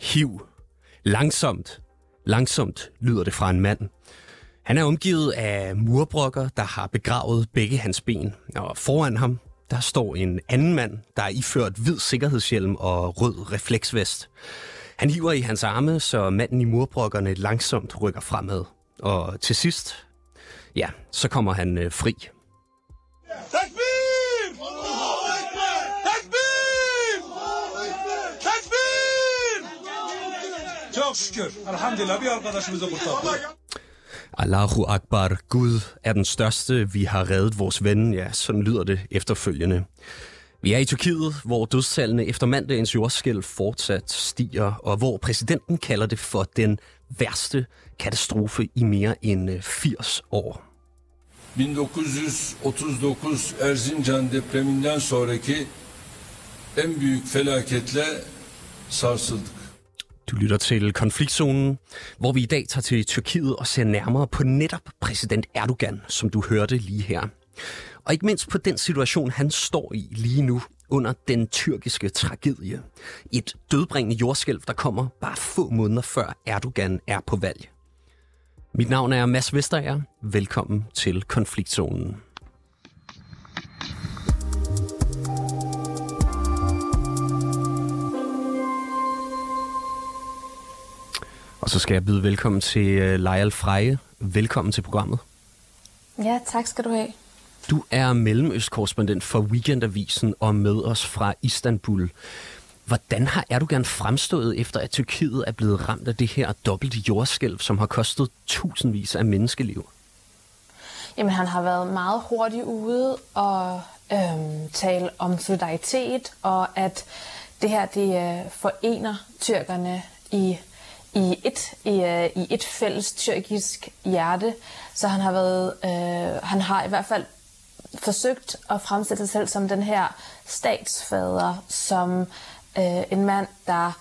Hiv. Langsomt. Langsomt lyder det fra en mand. Han er omgivet af murbrokker, der har begravet begge hans ben. Og foran ham, der står en anden mand, der er iført hvid sikkerhedshjelm og rød refleksvest. Han hiver i hans arme, så manden i murbrokkerne langsomt rykker fremad. Og til sidst, ja, så kommer han øh, fri. Tekbir! Çok şükür. Elhamdülillah bir arkadaşımızı kurtardık. Allahu Akbar, Gud er den største, vi har reddet vores ven. Ja, sådan lyder det efterfølgende. Vi er i Tyrkiet, hvor dødstallene efter mandagens jordskælv fortsat stiger, og hvor præsidenten kalder det for den værste katastrofe i mere end øh, 80 år. 1939 Erzincan depreminden sonraki en büyük felaketle sarsıldık. Du lytter til konfliktzonen, hvor vi i dag tager til Tyrkiet og ser nærmere på netop præsident Erdogan, som du hørte lige her. Og ikke mindst på den situation, han står i lige nu under den tyrkiske tragedie. Et dødbringende jordskælv, der kommer bare få måneder før Erdogan er på valg. Mit navn er Mads Vesterager. Velkommen til konfliktzonen. Og så skal jeg byde velkommen til uh, Lejal Freje. Velkommen til programmet. Ja, tak skal du have. Du er mellemøstkorrespondent for Weekendavisen og med os fra Istanbul. Hvordan har Erdogan fremstået efter, at Tyrkiet er blevet ramt af det her dobbelte jordskælv, som har kostet tusindvis af menneskeliv? Jamen, han har været meget hurtigt ude og øhm, tale om solidaritet, og at det her det øh, forener tyrkerne i i et, i, øh, i et fælles tyrkisk hjerte. Så han har været, øh, han har i hvert fald forsøgt at fremstille sig selv som den her statsfader, som øh, en mand, der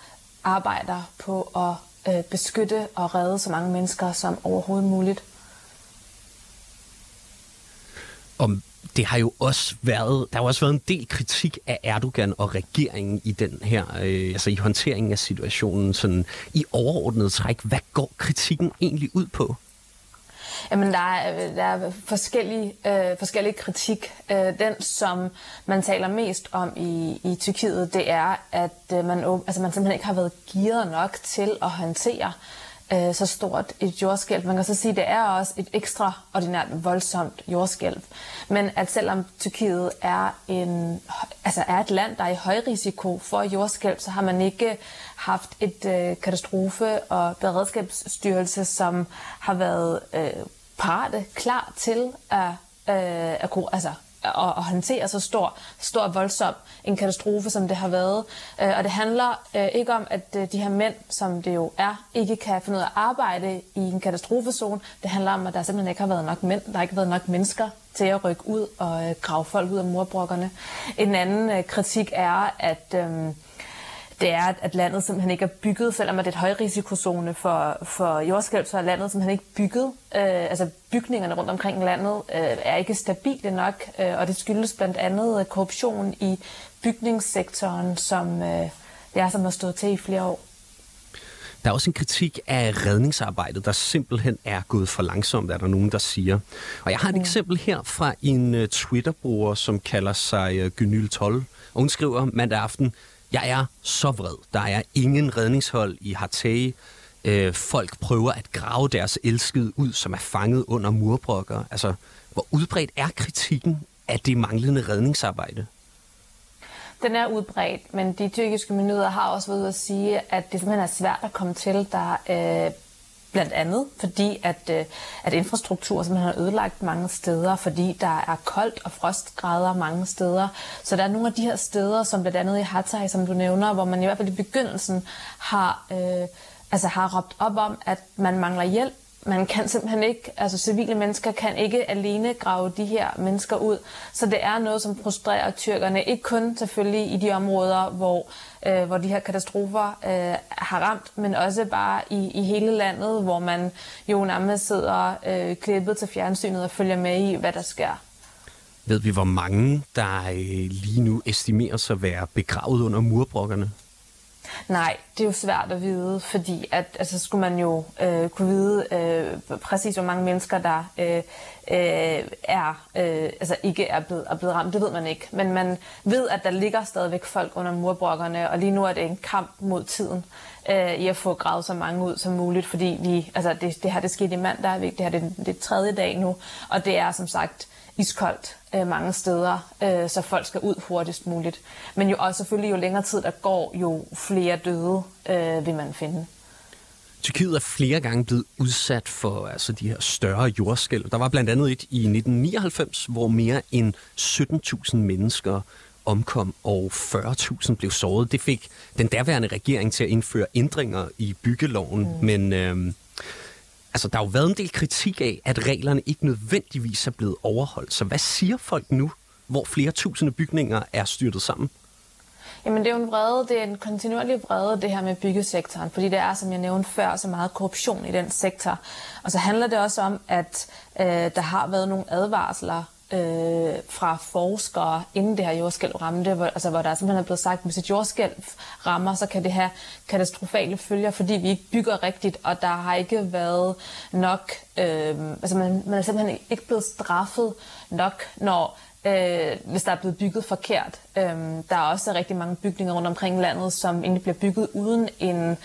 arbejder på at øh, beskytte og redde så mange mennesker som overhovedet muligt. Om det har jo også været, der har også været en del kritik af Erdogan og regeringen i den her, øh, altså i håndteringen af situationen, sådan i overordnet træk. Hvad går kritikken egentlig ud på? Jamen, der er, der er forskellige, øh, forskellige kritik. Øh, den, som man taler mest om i, i Tyrkiet, det er, at øh, man, altså, man simpelthen ikke har været gearet nok til at håndtere øh, Øh, så stort et jordskælv. Man kan så sige, at det er også et ekstraordinært voldsomt jordskælv. Men at selvom Tyrkiet er, en, altså er et land, der er i høj risiko for jordskælv, så har man ikke haft et øh, katastrofe- og beredskabsstyrelse, som har været øh, parate, klar til at, øh, at, altså, at, at håndtere så stor, stor og voldsom en katastrofe, som det har været. Øh, og det handler øh, ikke om, at øh, de her mænd, som det jo er, ikke kan finde ud af at arbejde i en katastrofezone. Det handler om, at der simpelthen ikke har været nok mænd, der har ikke været nok mennesker til at rykke ud og grave folk ud af morbrokkerne. En anden kritik er, at øhm, det er, at landet simpelthen ikke er bygget, selvom det er et højrisikozone for, for jordskælv, så er landet simpelthen ikke bygget. Øh, altså bygningerne rundt omkring landet øh, er ikke stabile nok, øh, og det skyldes blandt andet korruption i bygningssektoren, som, øh, er, som har stået til i flere år. Der er også en kritik af redningsarbejdet, der simpelthen er gået for langsomt, er der nogen, der siger. Og jeg har et mm. eksempel her fra en uh, Twitter-bruger, som kalder sig uh, Gynyl 12, og hun skriver mandag aften, jeg er så vred. Der er ingen redningshold i Hatay. Øh, folk prøver at grave deres elskede ud, som er fanget under murbrokker. Altså, hvor udbredt er kritikken af det manglende redningsarbejde? Den er udbredt, men de tyrkiske myndigheder har også været at sige, at det simpelthen er svært at komme til. Der øh, Blandt andet fordi, at, øh, at infrastruktur simpelthen har ødelagt mange steder, fordi der er koldt og frostgrader mange steder. Så der er nogle af de her steder, som blandt andet i Hatay, som du nævner, hvor man i hvert fald i begyndelsen har, øh, altså har råbt op om, at man mangler hjælp man kan simpelthen ikke, altså civile mennesker kan ikke alene grave de her mennesker ud. Så det er noget, som frustrerer tyrkerne, ikke kun selvfølgelig i de områder, hvor, øh, hvor de her katastrofer øh, har ramt, men også bare i, i hele landet, hvor man jo nærmest sidder øh, klippet til fjernsynet og følger med i, hvad der sker. Ved vi, hvor mange, der øh, lige nu estimeres at være begravet under murbrokkerne? Nej, det er jo svært at vide, fordi at, altså, skulle man jo øh, kunne vide øh, præcis, hvor mange mennesker, der øh, øh, er, øh, altså ikke er blevet, er blevet ramt. Det ved man ikke. Men man ved, at der ligger stadigvæk folk under murbrokkerne, og lige nu er det en kamp mod tiden øh, i at få gravet så mange ud som muligt, fordi vi, altså det, det her det skete i mandag, det her det, det er tredje dag nu, og det er som sagt iskoldt øh, mange steder, øh, så folk skal ud hurtigst muligt. Men jo også selvfølgelig, jo længere tid der går, jo flere døde øh, vil man finde. Tyrkiet er flere gange blevet udsat for altså, de her større jordskælv. Der var blandt andet et i 1999, hvor mere end 17.000 mennesker omkom, og 40.000 blev såret. Det fik den daværende regering til at indføre ændringer i byggeloven, mm. men øh, altså, der har jo været en del kritik af, at reglerne ikke nødvendigvis er blevet overholdt. Så hvad siger folk nu, hvor flere tusinde bygninger er styrtet sammen? Jamen det er jo en vrede, det er en kontinuerlig vrede, det her med byggesektoren, fordi det er, som jeg nævnte før, så meget korruption i den sektor. Og så handler det også om, at øh, der har været nogle advarsler øh, fra forskere, inden det her jordskælv ramte, hvor, altså, hvor der simpelthen er blevet sagt, at hvis et jordskælv rammer, så kan det have katastrofale følger, fordi vi ikke bygger rigtigt, og der har ikke været nok, øh, altså man, man er simpelthen ikke blevet straffet nok, når øh, hvis der er blevet bygget forkert. Øh, der er også rigtig mange bygninger rundt omkring landet, som egentlig bliver bygget uden en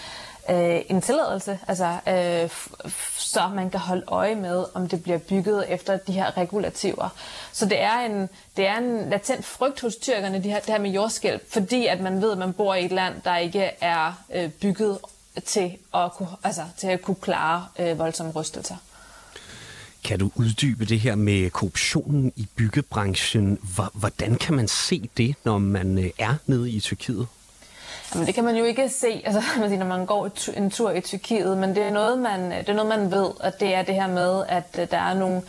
øh, en tilladelse, altså, øh, så man kan holde øje med, om det bliver bygget efter de her regulativer. Så det er en, det er en latent frygt hos tyrkerne, de her, det her med jordskælv, fordi at man ved, at man bor i et land, der ikke er øh, bygget til at kunne, altså, til at kunne klare øh, voldsomme rystelser. Kan du uddybe det her med korruptionen i byggebranchen? Hvordan kan man se det, når man øh, er nede i Tyrkiet? Jamen, det kan man jo ikke se, altså, når man går en tur i Tyrkiet, men det er noget, man, øh, det er noget, man ved, at det er det her med, at øh, der er nogle,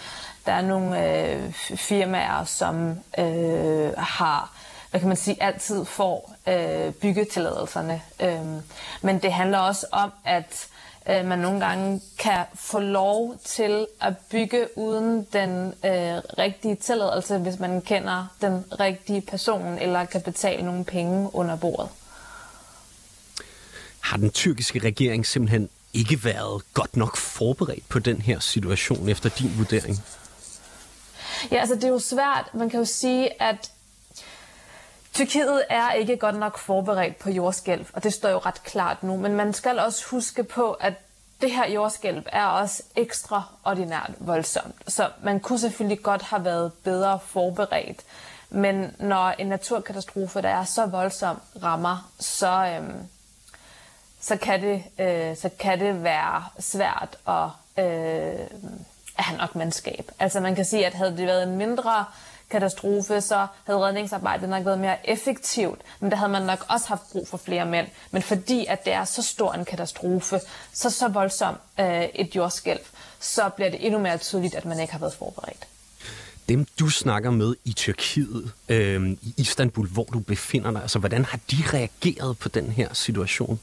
der er nogle øh, firmaer, som øh, har hvad kan man sige, altid får øh, byggetilladelserne. Øhm, men det handler også om, at øh, man nogle gange kan få lov til at bygge uden den øh, rigtige tilladelse, hvis man kender den rigtige person, eller kan betale nogle penge under bordet har den tyrkiske regering simpelthen ikke været godt nok forberedt på den her situation efter din vurdering? Ja, altså det er jo svært. Man kan jo sige, at Tyrkiet er ikke godt nok forberedt på jordskælv, og det står jo ret klart nu. Men man skal også huske på, at det her jordskælv er også ekstraordinært voldsomt. Så man kunne selvfølgelig godt have været bedre forberedt. Men når en naturkatastrofe, der er så voldsom, rammer, så, øhm, så kan det, øh, så kan det være svært at, øh, at have nok mandskab. Altså man kan sige, at havde det været en mindre katastrofe, så havde redningsarbejdet nok været mere effektivt, men der havde man nok også haft brug for flere mænd. Men fordi at det er så stor en katastrofe, så så voldsom øh, et jordskælv, så bliver det endnu mere tydeligt, at man ikke har været forberedt. Dem, du snakker med i Tyrkiet, øh, i Istanbul, hvor du befinder dig, altså hvordan har de reageret på den her situation?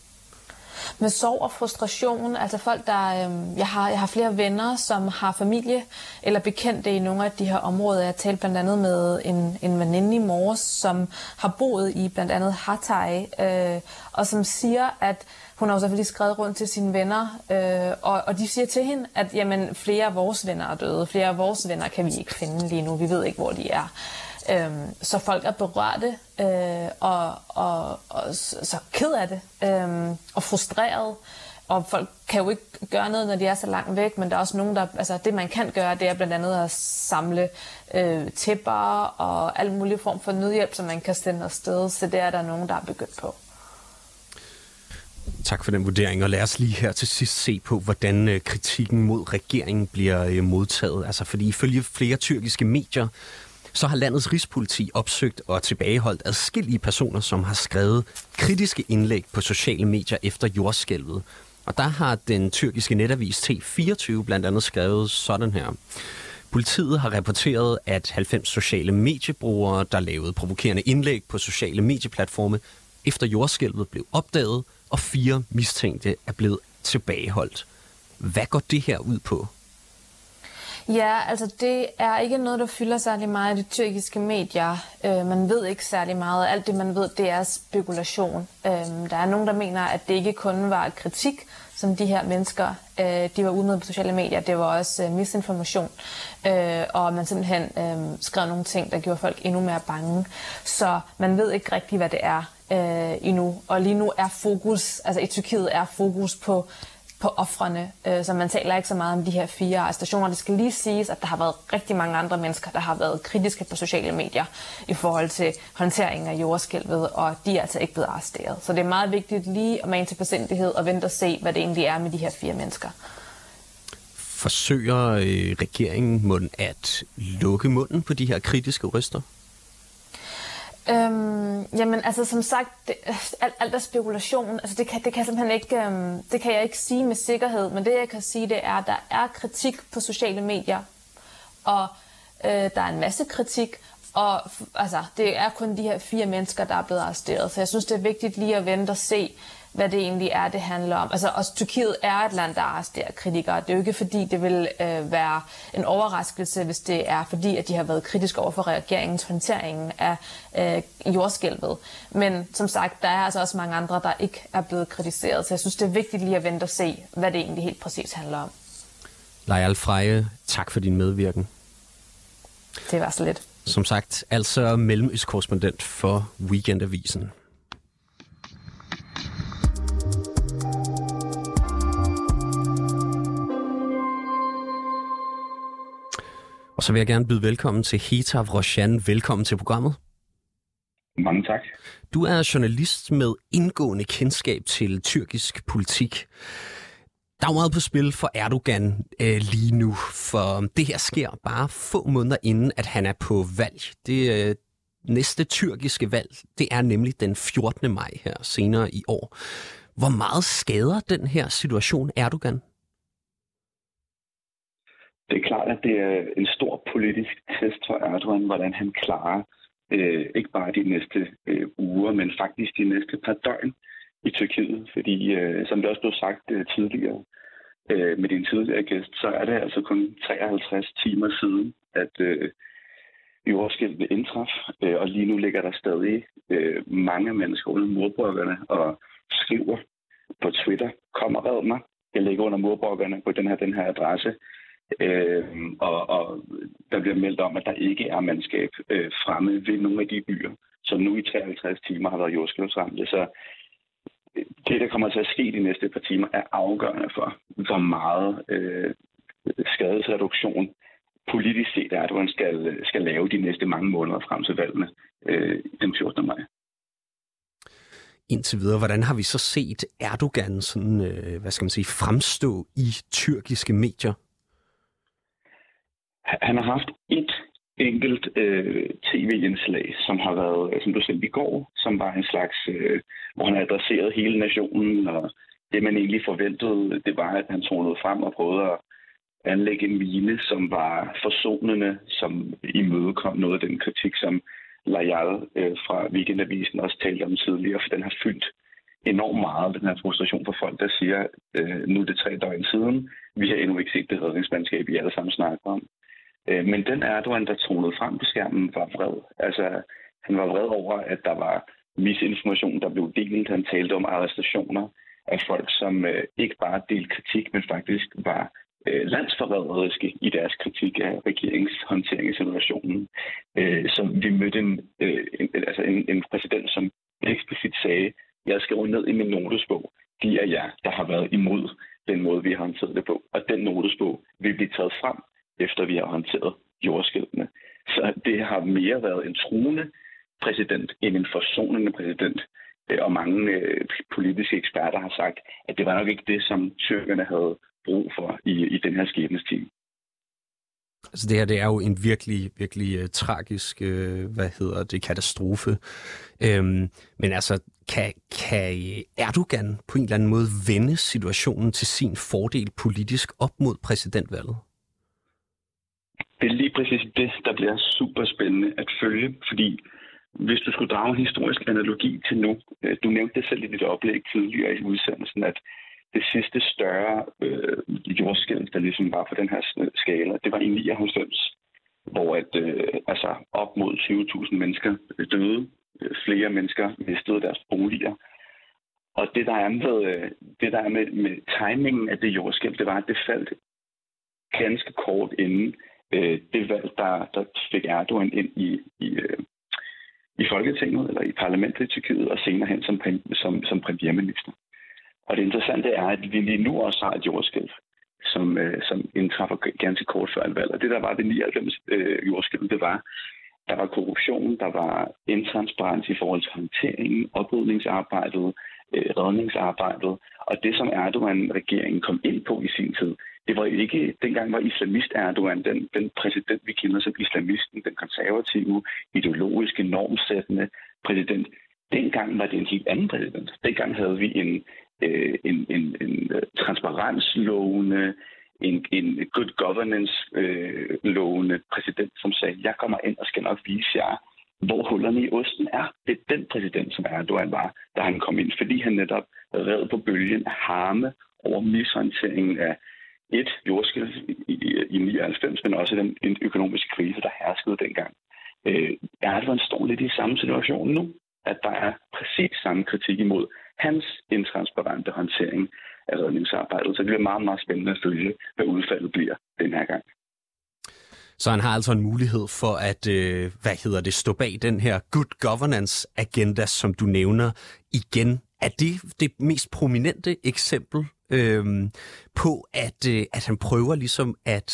Med sorg og frustration. Altså folk, der... Øh, jeg, har, jeg har flere venner, som har familie eller bekendte i nogle af de her områder. Jeg talte blandt andet med en, en veninde i morges, som har boet i blandt andet Hatay, øh, og som siger, at hun har jo selvfølgelig skrevet rundt til sine venner, øh, og, og de siger til hende, at jamen, flere af vores venner er døde. Flere af vores venner kan vi ikke finde lige nu. Vi ved ikke, hvor de er. Øhm, så folk er berørte øh, og, og, og så ked af det øh, og frustreret. Og folk kan jo ikke gøre noget, når de er så langt væk, men der er også nogen, der... Altså, det man kan gøre, det er blandt andet at samle øh, tæpper og alle mulige form for nødhjælp, som man kan sende afsted. Så det er der nogen, der er begyndt på. Tak for den vurdering, og lad os lige her til sidst se på, hvordan øh, kritikken mod regeringen bliver øh, modtaget. Altså, fordi ifølge flere tyrkiske medier, så har landets rigspoliti opsøgt og tilbageholdt adskillige personer, som har skrevet kritiske indlæg på sociale medier efter jordskælvet. Og der har den tyrkiske netavis T24 blandt andet skrevet sådan her. Politiet har rapporteret, at 90 sociale mediebrugere, der lavede provokerende indlæg på sociale medieplatforme, efter jordskælvet blev opdaget, og fire mistænkte er blevet tilbageholdt. Hvad går det her ud på? Ja, altså det er ikke noget, der fylder særlig meget i de tyrkiske medier. Øh, man ved ikke særlig meget. Alt det, man ved, det er spekulation. Øh, der er nogen, der mener, at det ikke kun var kritik, som de her mennesker, øh, de var ude med på sociale medier. Det var også øh, misinformation, øh, og man simpelthen øh, skrev nogle ting, der gjorde folk endnu mere bange. Så man ved ikke rigtig, hvad det er øh, endnu. Og lige nu er fokus, altså i Tyrkiet er fokus på på offrene, øh, så man taler ikke så meget om de her fire arrestationer. Det skal lige siges, at der har været rigtig mange andre mennesker, der har været kritiske på sociale medier i forhold til håndteringen af jordskælvet, og de er altså ikke blevet arresteret. Så det er meget vigtigt lige at mane til forsindighed og vente og se, hvad det egentlig er med de her fire mennesker. Forsøger øh, regeringen mund at lukke munden på de her kritiske røster? Øhm, jamen, altså som sagt, det, øh, alt, alt er spekulation. Altså, det, kan, det, kan simpelthen ikke, øhm, det kan jeg ikke sige med sikkerhed, men det jeg kan sige, det er, at der er kritik på sociale medier, og øh, der er en masse kritik, og altså, det er kun de her fire mennesker, der er blevet arresteret. Så jeg synes, det er vigtigt lige at vente og se, hvad det egentlig er, det handler om. Altså, også Tyrkiet er et land, der arresterer kritikere. Det er jo ikke fordi, det vil øh, være en overraskelse, hvis det er fordi, at de har været kritiske over for regeringens håndtering af øh, jordskælvet. Men som sagt, der er altså også mange andre, der ikke er blevet kritiseret. Så jeg synes, det er vigtigt lige at vente og se, hvad det egentlig helt præcis handler om. Lejal Freje, tak for din medvirken. Det var så lidt. Som sagt, altså mellemøstkorrespondent for Weekendavisen. Og så vil jeg gerne byde velkommen til Hetav Roshan. Velkommen til programmet. Mange tak. Du er journalist med indgående kendskab til tyrkisk politik. Der er meget på spil for Erdogan øh, lige nu, for det her sker bare få måneder inden, at han er på valg. Det øh, næste tyrkiske valg, det er nemlig den 14. maj her senere i år. Hvor meget skader den her situation Erdogan? Det er klart, at det er en stor politisk test for Erdogan, hvordan han klarer øh, ikke bare de næste øh, uger, men faktisk de næste par døgn i Tyrkiet. Fordi, øh, som det også blev sagt øh, tidligere øh, med din tidligere gæst, så er det altså kun 53 timer siden, at øh, jordskælvet indtraf, øh, og lige nu ligger der stadig øh, mange mennesker under mordbrokkerne og skriver på Twitter, kom og red mig. Jeg ligger under mordbrokkerne på den her, den her adresse. Øh, og, og der bliver meldt om, at der ikke er mandskab øh, fremme ved nogle af de byer, som nu i 53 timer har været jordskælvsramte. Så øh, det, der kommer til at ske de næste par timer, er afgørende for, hvor meget øh, skadesreduktion politisk set er, at man skal, skal lave de næste mange måneder frem til valgene øh, den 14. maj. Indtil videre, hvordan har vi så set Erdogan sådan, øh, hvad skal man sige, fremstå i tyrkiske medier? Han har haft et enkelt øh, tv-indslag, som har været, øh, som du selv i går, som var en slags, øh, hvor han adresserede hele nationen, og det man egentlig forventede, det var, at han tog noget frem og prøvede at anlægge en mine, som var forsonende, som imødekom noget af den kritik, som Lajal øh, fra Weekendavisen også talte om tidligere, for den har fyldt enormt meget, den her frustration for folk, der siger, øh, nu er det tre døgn siden, vi har endnu ikke set det redningsmandskab, I alle sammen snakker om. Øh, men den Erdogan, der tonede frem på skærmen, var vred. Altså, han var vred over, at der var misinformation, der blev delt. Han talte om arrestationer af folk, som øh, ikke bare delte kritik, men faktisk var øh, landsforræderiske i deres kritik af regeringshåndtering af situationen. Øh, så vi mødte en, øh, en, altså en, en præsident, som eksplicit sagde, jeg skriver ned i min notesbog, de af jer, der har været imod den måde, vi har håndteret det på. Og den notesbog vil blive taget frem efter vi har håndteret jordskælvene. Så det har mere været en truende præsident end en forsonende præsident. Øh, og mange øh, politiske eksperter har sagt, at det var nok ikke det, som tyrkerne havde brug for i, i den her skæbnestime. Altså det her, det er jo en virkelig, virkelig uh, tragisk, uh, hvad hedder det, katastrofe. Øhm, men altså, kan, kan Erdogan på en eller anden måde vende situationen til sin fordel politisk op mod præsidentvalget? Det er lige præcis det, der bliver super spændende at følge, fordi hvis du skulle drage en historisk analogi til nu, øh, du nævnte det selv i dit oplæg tidligere i udsendelsen, at det sidste større øh, jordskæld, der ligesom var på den her skala, det var i 99, hvor at, øh, altså op mod 20.000 mennesker øh, døde, øh, flere mennesker mistede deres boliger. Og det, der er med, det, der er med, med timingen af det jordskælv, det var, at det faldt ganske kort inden øh, det valg, der, der fik Erdogan ind i, i, øh, i Folketinget eller i parlamentet i Tyrkiet, og senere hen som, som, som premierminister. Og det interessante er, at vi lige nu også har et jordskælv, som, øh, som indtræffer ganske kort før et valg. Og det, der var det 99 øh, jordskælv, det var, der var korruption, der var intransparens i forhold til håndteringen, oprydningsarbejdet, øh, redningsarbejdet. Og det, som Erdogan-regeringen kom ind på i sin tid, det var ikke, dengang var islamist Erdogan den, den præsident, vi kender som islamisten, den konservative, ideologiske, normsættende præsident. Dengang var det en helt anden præsident. Dengang havde vi en, øh, en, en, en øh, transparenslovende, en, en good governance-lovende øh, præsident, som sagde, jeg kommer ind og skal nok vise jer, hvor hullerne i osten er. Det er den præsident, som Erdogan var, da han kom ind, fordi han netop red på bølgen af harme over mishåndteringen af et jordskæld i, i, i 99, men også den, den økonomiske krise, der herskede dengang. Øh, Erdogan står lidt i samme situation nu, at der er præcis samme kritik imod hans intransparente håndtering af redningsarbejdet. Så det bliver meget, meget spændende at følge, hvad udfaldet bliver den her gang. Så han har altså en mulighed for at, øh, hvad hedder det, stå bag den her good governance agenda, som du nævner igen. Er det det mest prominente eksempel øh, på, at, øh, at han prøver ligesom at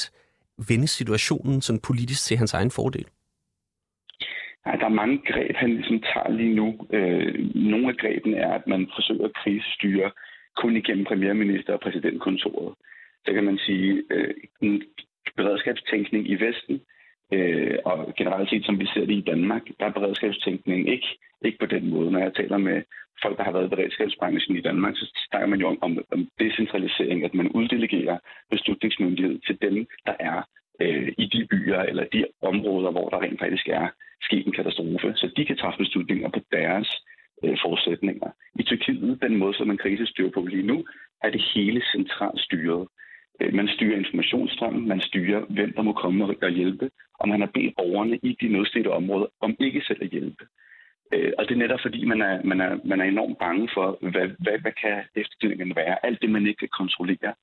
vende situationen sådan politisk til hans egen fordel? Nej, der er mange greb, han ligesom tager lige nu. Øh, nogle af grebene er, at man forsøger at krisestyre kun igennem premierminister og præsidentkontoret. Så kan man sige, øh, beredskabstænkning i Vesten, øh, og generelt set, som vi ser det i Danmark, der er beredskabstænkning ikke, ikke på den måde. Når jeg taler med folk, der har været i beredskabsbranchen i Danmark, så snakker man jo om, om, decentralisering, at man uddelegerer beslutningsmyndighed til dem, der er øh, i de byer eller de områder, hvor der rent faktisk er sket en katastrofe, så de kan træffe beslutninger på deres øh, forudsætninger. I Tyrkiet, den måde, som man krisestyrer på lige nu, er det hele centralt styret. Øh, man styrer informationsstrømmen, man styrer, hvem der må komme og hjælpe, og man har bedt borgerne i de nødstedte områder om ikke selv at hjælpe. Øh, og det er netop fordi, man er, man er, man er enormt bange for, hvad, hvad, hvad kan efterfølgende være. Alt det, man ikke kan kontrollere,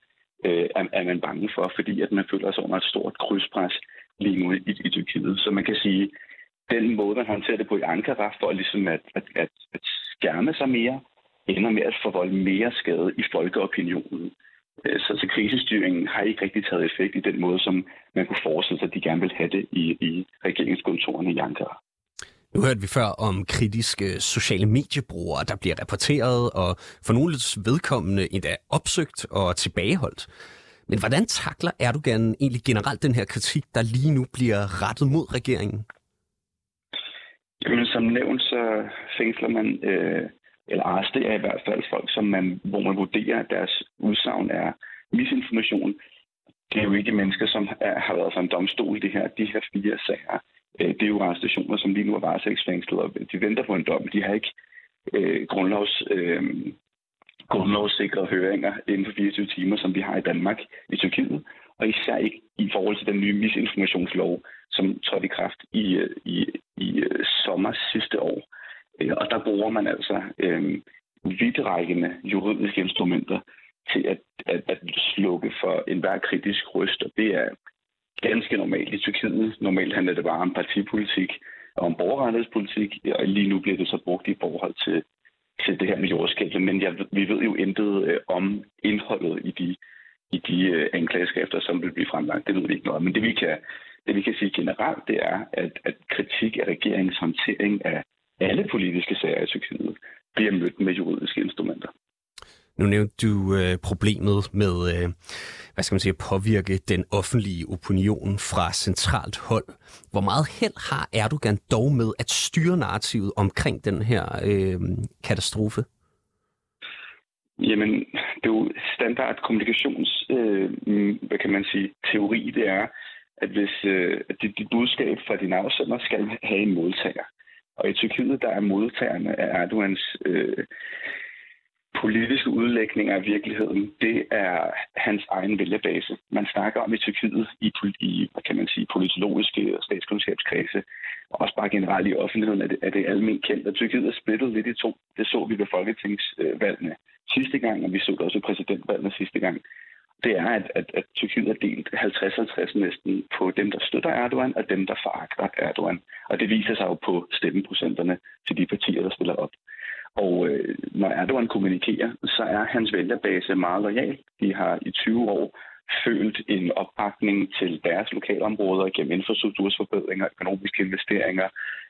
øh, er, er man bange for, fordi at man føler sig under et stort krydspres lige nu i, i Tyrkiet. Så man kan sige, den måde, man håndterer det på i Ankara, for ligesom at, at, at, at skærme sig mere, ender med at forvolde mere skade i folkeopinionen. Øh, så, så krisestyringen har ikke rigtig taget effekt i den måde, som man kunne forestille sig, at de gerne vil have det i, i regeringskontorerne i Ankara. Nu hørte vi før om kritiske sociale mediebrugere, der bliver rapporteret og for nogle vedkommende endda opsøgt og tilbageholdt. Men hvordan takler Erdogan egentlig generelt den her kritik, der lige nu bliver rettet mod regeringen? Jamen, som nævnt, så fængsler man, øh, eller arresterer i hvert fald folk, som man, hvor man vurderer, at deres udsagn er misinformation. Det er jo ikke mennesker, som er, har været for en domstol, det her. De her fire sager Øh, det er jo arrestationer, som lige nu er varetægtsfængslet, og de venter på en dom. De har ikke øh, grundlovs, øh, grundlovssikrede høringer inden for 24 timer, som vi har i Danmark i Tyrkiet, og især ikke i forhold til den nye misinformationslov, som trådte i kraft i, øh, i, i øh, sommer sidste år. Øh, og der bruger man altså øh, vidtrækkende juridiske instrumenter til at, at, at slukke for enhver kritisk røst, og det er ganske normalt i Tyrkiet. Normalt handler det bare om partipolitik og om borgerrettighedspolitik, og lige nu bliver det så brugt i forhold til, til det her med jordskælvet. Men jeg, vi ved jo intet øh, om indholdet i de, i de øh, anklageskrifter, som vil blive fremlagt. Det ved vi ikke noget Men det vi kan, det vi kan sige generelt, det er, at, at kritik af regeringens håndtering af alle politiske sager i Tyrkiet bliver mødt med juridiske instrumenter. Nu nævnte du øh, problemet med, øh, hvad skal man sige, at påvirke den offentlige opinion fra centralt hold. Hvor meget held har Erdogan dog med at styre narrativet omkring den her øh, katastrofe? Jamen, det er jo standard kommunikations, øh, hvad kan man sige, teori, det er, at hvis øh, dit, dit budskab fra din afsender skal have en modtager. Og i Tyrkiet, der er modtagerne af Erdogans øh, politiske udlægninger af virkeligheden, det er hans egen vælgerbase. Man snakker om i Tyrkiet i, i hvad kan man sige, politologiske og statskundskabskredse, og også bare generelt i offentligheden er det, er det almindeligt kendt, at Tyrkiet er splittet lidt i to. Det så vi ved folketingsvalgene sidste gang, og vi så det også ved præsidentvalgene sidste gang. Det er, at, at, at Tyrkiet er delt 50-50 næsten på dem, der støtter Erdogan, og dem, der foragter Erdogan. Og det viser sig jo på stemmeprocenterne til de partier, der stiller op. Og øh, når Erdogan kommunikerer, så er hans vælgerbase meget lojal. De har i 20 år følt en opbakning til deres lokalområder gennem infrastruktursforbedringer, økonomiske investeringer,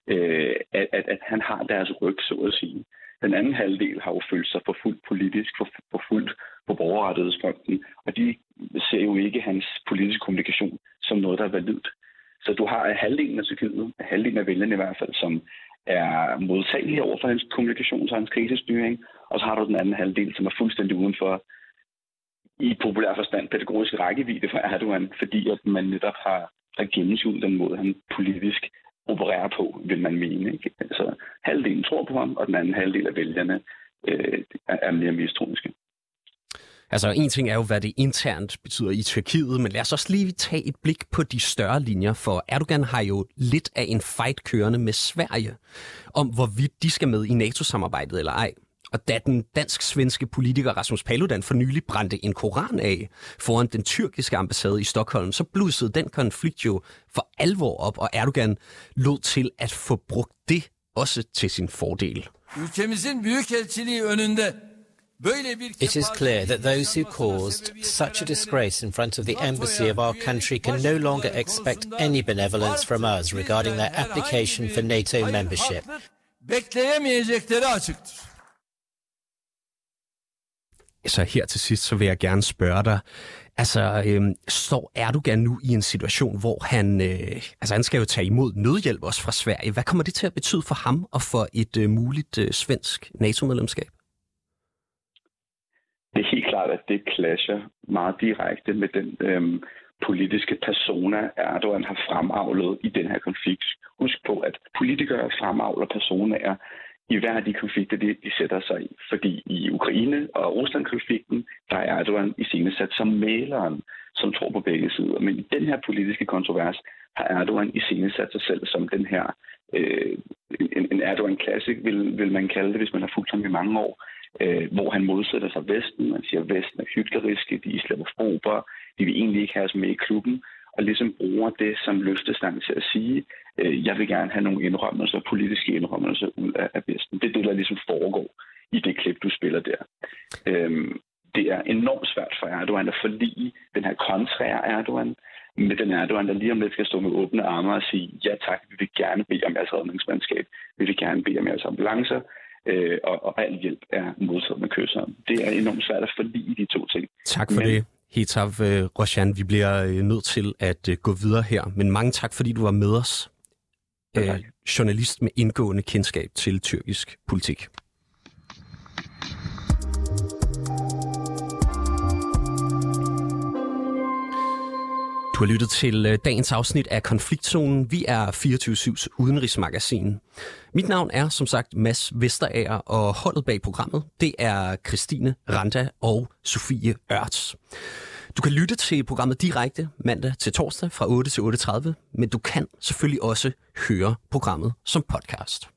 øh, at, at, at han har deres ryg, så at sige. Den anden halvdel har jo følt sig forfulgt politisk, forfulgt på borgerrettighedsfronten, og de ser jo ikke hans politiske kommunikation som noget, der er validt. Så du har halvdelen af Tyrkiet, halvdelen af vælgerne i hvert fald, som er modtagelige over for hans kommunikation og hans krisestyring, og så har du den anden halvdel, som er fuldstændig udenfor i populær forstand pædagogisk rækkevidde for Erdogan, fordi at man netop har, har gennemskudt den måde, han politisk opererer på, vil man mene. Ikke? Altså, halvdelen tror på ham, og den anden halvdel af vælgerne øh, er mere mistroiske. Altså, en ting er jo, hvad det internt betyder i Tyrkiet, men lad os også lige tage et blik på de større linjer, for Erdogan har jo lidt af en fight kørende med Sverige, om hvorvidt de skal med i NATO-samarbejdet eller ej. Og da den dansk-svenske politiker Rasmus Paludan for nylig brændte en koran af foran den tyrkiske ambassade i Stockholm, så blussede den konflikt jo for alvor op, og Erdogan lod til at få brugt det også til sin fordel. Ülkemizin büyükelçiliği önünde It is clear that those who caused such a disgrace in front of the embassy of our country can no longer expect any benevolence from us regarding their application for NATO membership. Bekleyemeyecekleri açıktır. Så her til sidst, så vil jeg gerne spørge dig, altså øhm, står Erdogan nu i en situation, hvor han, øh, altså han skal jo tage imod nødhjælp også fra Sverige. Hvad kommer det til at betyde for ham og for et øh, muligt øh, svensk NATO-medlemskab? Det er helt klart, at det clasher meget direkte med den øhm, politiske persona, Erdogan har fremavlet i den her konflikt. Husk på, at politikere fremavler personaer i hver af de konflikter, de, de sætter sig i. Fordi i Ukraine og Rusland-konflikten, der er Erdogan i sine sat som maleren, som tror på begge sider. Men i den her politiske kontrovers har Erdogan i sine sat sig selv som den her, øh, en, en Erdogan Classic, vil, vil man kalde det, hvis man har fulgt ham i mange år, øh, hvor han modsætter sig Vesten. Man siger, at Vesten er hykleriske, de er islamofober, de vil egentlig ikke have os med i klubben, og ligesom bruger det som løftestang til at sige, øh, jeg vil gerne have nogle indrømmelser, politiske indrømmelser ud af, af Vesten. Det er det, der ligesom foregår i det klip, du spiller der. Øhm, det er enormt svært for Erdogan at forlige den her kontrære Erdogan, med den Erdogan, der lige om lidt skal stå med åbne arme og sige, ja tak, vi vil gerne bede om jeres redningsmandskab, vi vil gerne bede om jeres ambulancer, øh, og, og al hjælp er modtaget med kysser. Det er enormt svært at forlige de to ting. Tak for Men, det. Hetav øh, Roshan, vi bliver øh, nødt til at øh, gå videre her, men mange tak, fordi du var med os. Ja, journalist med indgående kendskab til tyrkisk politik. Du har lyttet til øh, dagens afsnit af Konfliktzonen. Vi er 24-7's udenrigsmagasin. Mit navn er som sagt Mads Vesterager, og holdet bag programmet, det er Christine Randa og Sofie Ørts. Du kan lytte til programmet direkte mandag til torsdag fra 8 til 8.30, men du kan selvfølgelig også høre programmet som podcast.